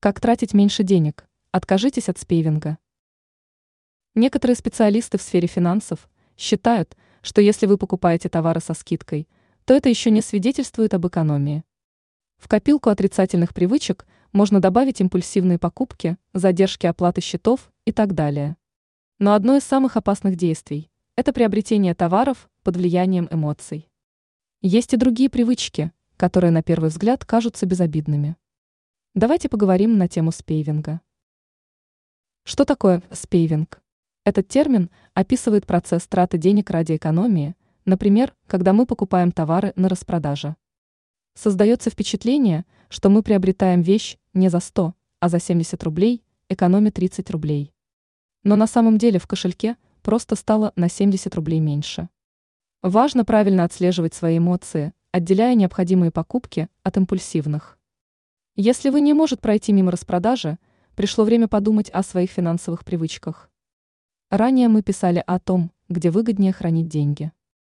Как тратить меньше денег? Откажитесь от спейвинга. Некоторые специалисты в сфере финансов считают, что если вы покупаете товары со скидкой, то это еще не свидетельствует об экономии. В копилку отрицательных привычек можно добавить импульсивные покупки, задержки оплаты счетов и так далее. Но одно из самых опасных действий – это приобретение товаров под влиянием эмоций. Есть и другие привычки, которые на первый взгляд кажутся безобидными. Давайте поговорим на тему спейвинга. Что такое спейвинг? Этот термин описывает процесс траты денег ради экономии, например, когда мы покупаем товары на распродаже. Создается впечатление, что мы приобретаем вещь не за 100, а за 70 рублей, экономя 30 рублей. Но на самом деле в кошельке просто стало на 70 рублей меньше. Важно правильно отслеживать свои эмоции, отделяя необходимые покупки от импульсивных. Если вы не может пройти мимо распродажи, пришло время подумать о своих финансовых привычках. Ранее мы писали о том, где выгоднее хранить деньги.